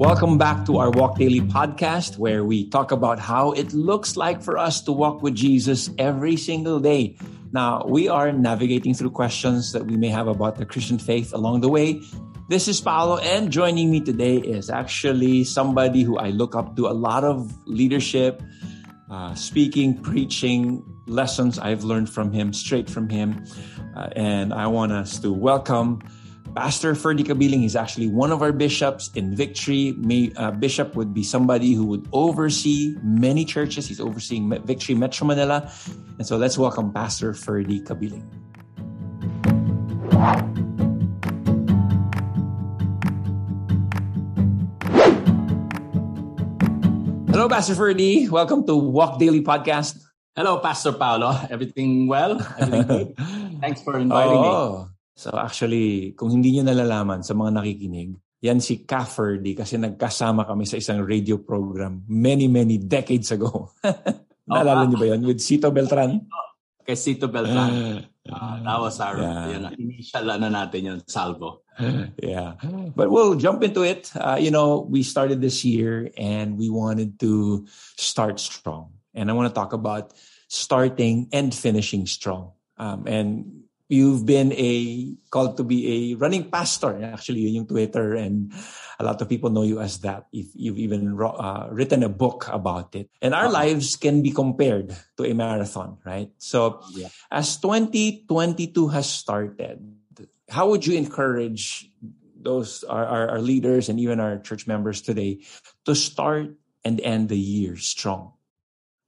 Welcome back to our Walk Daily podcast, where we talk about how it looks like for us to walk with Jesus every single day. Now, we are navigating through questions that we may have about the Christian faith along the way. This is Paolo, and joining me today is actually somebody who I look up to a lot of leadership, uh, speaking, preaching lessons I've learned from him, straight from him. Uh, and I want us to welcome Pastor Ferdy Kabiling is actually one of our bishops in Victory. May, uh, bishop would be somebody who would oversee many churches. He's overseeing Victory Metro Manila. And so let's welcome Pastor Ferdy Kabiling. Hello, Pastor Ferdy. Welcome to Walk Daily Podcast. Hello, Pastor Paolo. Everything well? Everything good? Thanks for inviting oh. me. So actually, kung hindi nyo nalalaman sa mga nakikinig, yan si Cafferdy kasi nagkasama kami sa isang radio program many, many decades ago. Naalala oh, niyo ba yan? With Cito Beltran? Kay Cito Beltran. Uh, that was our yeah. yun, initial ano natin yun, salvo. yeah. But we'll jump into it. Uh, you know, we started this year and we wanted to start strong. And I want to talk about starting and finishing strong. Um, and you've been a called to be a running pastor. Actually, yun yung Twitter and a lot of people know you as that. If you've even uh, written a book about it. And our uh-huh. lives can be compared to a marathon, right? So yeah. as 2022 has started, how would you encourage those our, our, our leaders and even our church members today to start and end the year strong?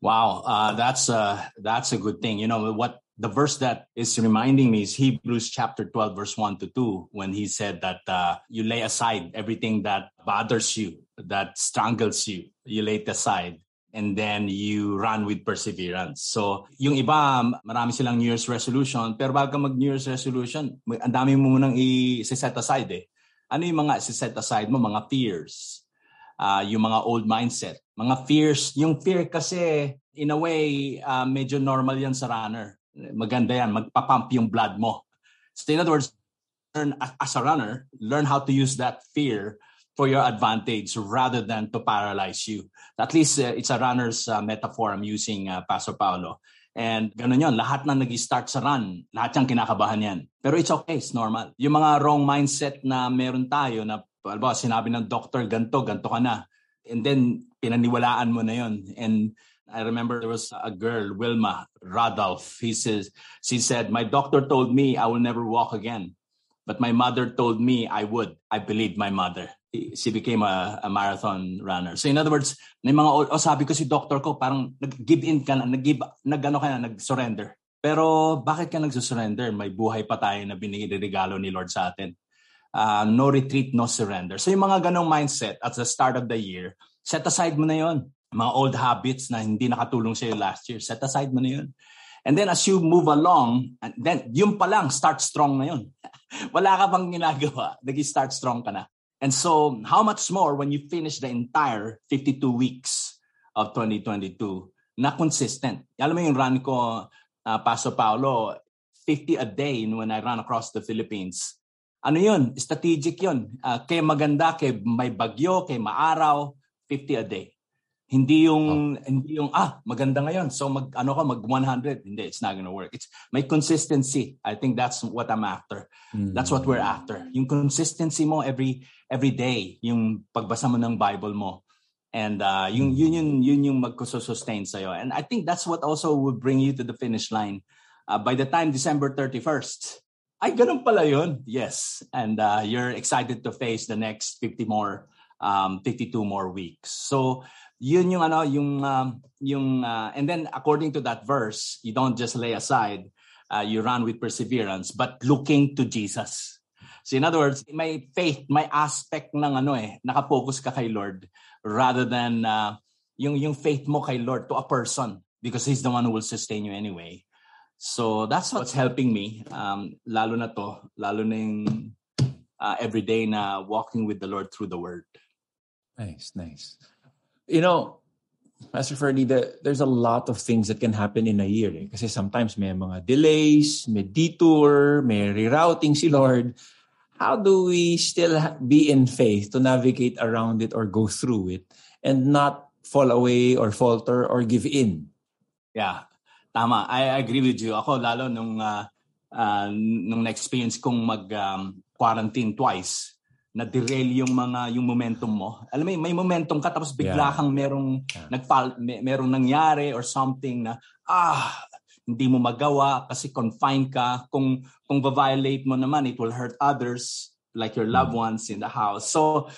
Wow, uh, that's a that's a good thing. You know what the verse that is reminding me is Hebrews chapter 12, verse 1 to 2, when he said that uh, you lay aside everything that bothers you, that strangles you, you lay it aside, and then you run with perseverance. So, yung iba, marami silang New Year's resolution, pero bago mag New Year's resolution, ang dami mo munang i-set aside eh. Ano yung mga i-set aside mo? Mga fears. Uh, yung mga old mindset. Mga fears. Yung fear kasi, in a way, uh, medyo normal yan sa runner maganda yan, magpapump yung blood mo. So in other words, learn as a runner, learn how to use that fear for your advantage rather than to paralyze you. At least uh, it's a runner's uh, metaphor I'm using, uh, Pastor Paolo. And ganun yun, lahat na nag-start sa run, lahat yung kinakabahan yan. Pero it's okay, it's normal. Yung mga wrong mindset na meron tayo na, alba, sinabi ng doctor, ganto, ganto ka na. And then, pinaniwalaan mo na yun. And I remember there was a girl, Wilma Radolph. He says, she said, My doctor told me I will never walk again. But my mother told me I would. I believed my mother. She became a, a marathon runner. So in other words, may mga, oh, sabi ko si doctor ko, parang nag-give in ka na, nag-give, nag-ano ka na, nag-surrender. Pero bakit ka nag-surrender? May buhay pa tayo na binigay-regalo ni Lord sa atin. Uh, no retreat, no surrender. So yung mga ganong mindset at the start of the year, set aside mo na yon mga old habits na hindi nakatulong sa'yo last year, set aside mo na yun. And then as you move along, and then yung pa lang, start strong na yun. Wala ka bang ginagawa, nag-start strong ka na. And so, how much more when you finish the entire 52 weeks of 2022 na consistent? Alam mo yung run ko, uh, Paso Paulo, 50 a day when I run across the Philippines. Ano yun? Strategic yun. Uh, kay maganda, kay may bagyo, kay maaraw, 50 a day. Hindi yung oh. hindi yung ah maganda ngayon so mag ano ka mag 100 hindi it's not gonna work. It's my consistency. I think that's what I'm after. Mm-hmm. That's what we're after. Yung consistency mo every every day, yung pagbasa mo ng Bible mo. And uh, yung yun yun yun yung magsusustain sa iyo. And I think that's what also would bring you to the finish line. Uh, by the time December 31st, ay ganun pala yun. Yes. And uh, you're excited to face the next 50 more um 52 more weeks. So yun yung ano yung um, yung uh, and then according to that verse you don't just lay aside uh, you run with perseverance but looking to Jesus. So in other words may faith may aspect ng ano eh nakapokus ka kay Lord rather than uh, yung yung faith mo kay Lord to a person because he's the one who will sustain you anyway. So that's what's helping me um lalo na to lalo na yung uh, everyday na walking with the Lord through the word. Nice nice you know, Pastor Ferdy, the, there's a lot of things that can happen in a year. Eh. Kasi sometimes may mga delays, may detour, may rerouting si Lord. how do we still be in faith to navigate around it or go through it and not fall away or falter or give in? Yeah, tama. I agree with you. Ako lalo nung uh, uh, nung na-experience kong mag-quarantine um, twice, na-derail yung mga yung momentum mo. Alam mo, may momentum ka tapos bigla yeah. kang merong yeah. nagfal may, merong nangyari or something na ah hindi mo magawa kasi confined ka. Kung kung violate mo naman, it will hurt others like your loved mm. ones in the house. So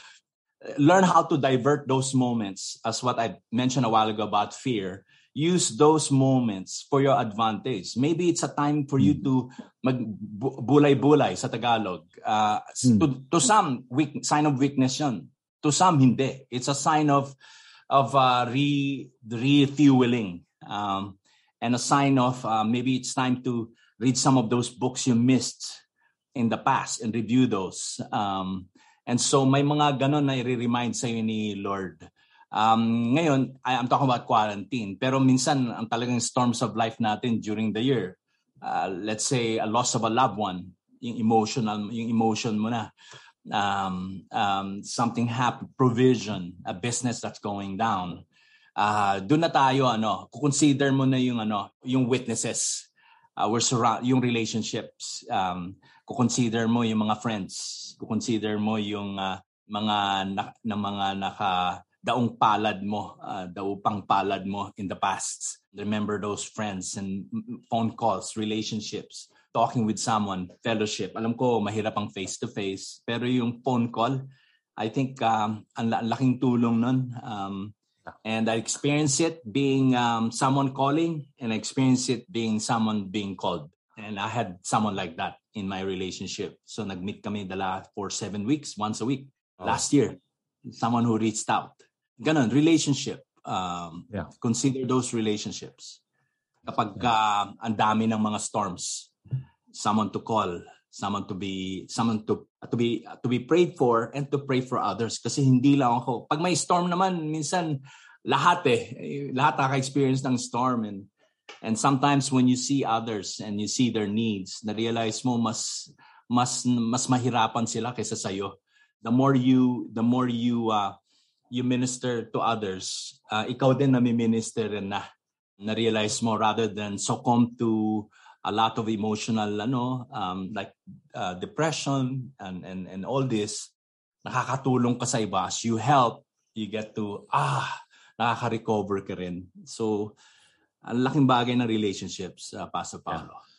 learn how to divert those moments as what I mentioned a while ago about fear use those moments for your advantage. Maybe it's a time for you hmm. to magbulay-bulay sa Tagalog. Uh, to, to some, weak, sign of weakness yun. To some, hindi. It's a sign of of uh, re, refueling um, and a sign of uh, maybe it's time to read some of those books you missed in the past and review those. Um, and so may mga ganon na i-remind sa'yo ni Lord Um, ngayon, I, I'm talking about quarantine. Pero minsan, ang talagang storms of life natin during the year, uh, let's say a loss of a loved one, yung emotional, yung emotion mo na. Um, um, something happened, provision, a business that's going down. Uh, doon na tayo, ano, consider mo na yung, ano, yung witnesses. Uh, we're surround, yung relationships. Um, consider mo yung mga friends. consider mo yung uh, mga na, na mga naka daong palad mo, uh, daupang palad mo in the past. Remember those friends and phone calls, relationships, talking with someone, fellowship. Alam ko, mahirap ang face-to-face. Pero yung phone call, I think um, ang, ang laking tulong nun. Um, and I experienced it being um, someone calling and I experienced it being someone being called. And I had someone like that in my relationship. So nag-meet kami dala for seven weeks, once a week. Oh. Last year, someone who reached out. Ganon, relationship. Um, yeah. Consider those relationships. Kapag uh, ang dami ng mga storms, someone to call, someone to be someone to to be to be prayed for and to pray for others kasi hindi lang ako pag may storm naman minsan lahat eh lahat naka-experience ng storm and and sometimes when you see others and you see their needs na realize mo mas mas mas mahirapan sila kaysa sa iyo the more you the more you uh, you minister to others, uh, ikaw din nami-minister na na-realize mo rather than succumb to a lot of emotional ano um, like uh, depression and and and all this nakakatulong ka sa iba as you help you get to ah nakaka-recover ka rin so ang laking bagay ng relationships uh, Pastor Paulo yeah.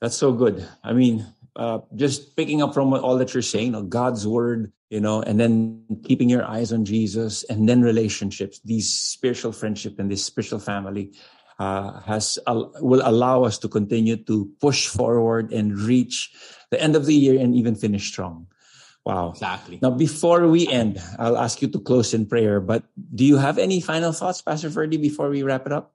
That's so good. I mean, uh, just picking up from all that you're saying, God's word, you know, and then keeping your eyes on Jesus and then relationships, these spiritual friendship and this spiritual family uh, has uh, will allow us to continue to push forward and reach the end of the year and even finish strong. Wow. Exactly. Now, before we end, I'll ask you to close in prayer, but do you have any final thoughts, Pastor Ferdy, before we wrap it up?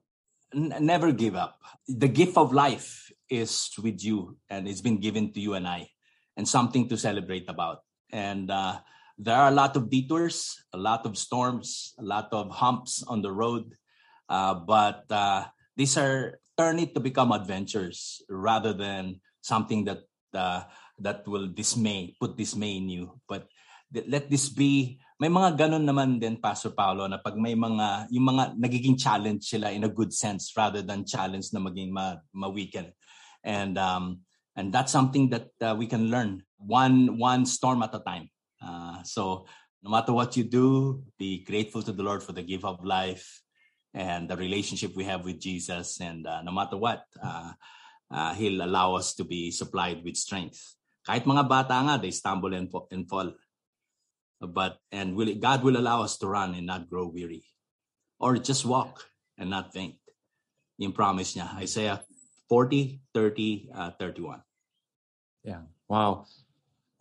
N- never give up. The gift of life is with you and it's been given to you and I, and something to celebrate about. And uh, there are a lot of detours, a lot of storms, a lot of humps on the road, uh, but uh, these are turn it to become adventures rather than something that uh, that will dismay, put dismay in you. But let this be may mga ganun naman din Pastor Paulo na pag may mga yung mga nagiging challenge sila in a good sense rather than challenge na maging ma, ma-weaken and um, and that's something that uh, we can learn one one storm at a time. Uh, so no matter what you do, be grateful to the Lord for the gift of life and the relationship we have with Jesus. And uh, no matter what, uh, uh, He'll allow us to be supplied with strength. Kahit mga bata nga, they stumble and, and fall. But and will God will allow us to run and not grow weary, or just walk and not faint. Yung promise niya, Isaiah 40, 30, uh, 31. Yeah. Wow.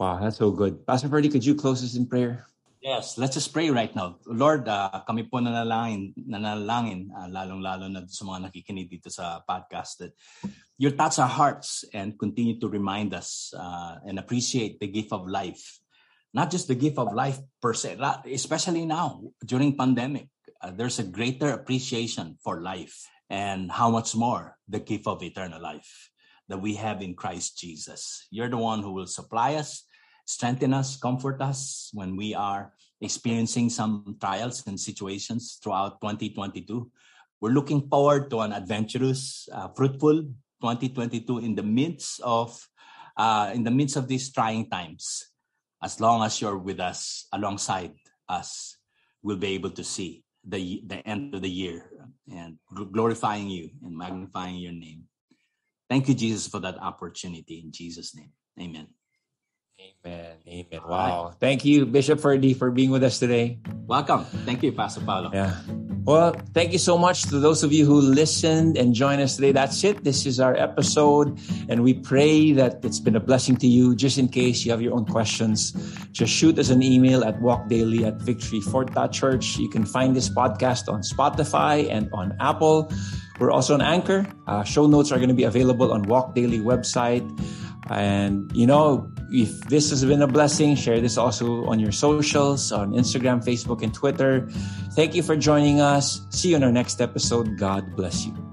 Wow, that's so good. Pastor Ferdy, could you close us in prayer? Yes, let's just pray right now. Lord, uh, kami po nanalangin, nanalangin uh, lalong-lalo na sa mga nakikinig dito sa podcast that you touch our hearts and continue to remind us uh, and appreciate the gift of life. Not just the gift of life per se, especially now during pandemic. Uh, there's a greater appreciation for life and how much more the gift of eternal life that we have in Christ Jesus. You're the one who will supply us strengthen us, comfort us when we are experiencing some trials and situations throughout 2022. We're looking forward to an adventurous, uh, fruitful 2022 in the midst of uh, in the midst of these trying times. As long as you're with us, alongside us, we'll be able to see the the end of the year and glorifying you and magnifying your name. Thank you, Jesus, for that opportunity. In Jesus' name, Amen. Amen. Amen. Wow. Thank you, Bishop Ferdy, for being with us today. Welcome. Thank you, Pastor Paulo. Yeah. Well, thank you so much to those of you who listened and joined us today. That's it. This is our episode, and we pray that it's been a blessing to you. Just in case you have your own questions, just shoot us an email at walkdaily at victoryfort.church. You can find this podcast on Spotify and on Apple. We're also on Anchor. Uh, show notes are going to be available on Walk Daily website. And, you know, if this has been a blessing, share this also on your socials, on Instagram, Facebook, and Twitter. Thank you for joining us. See you in our next episode. God bless you.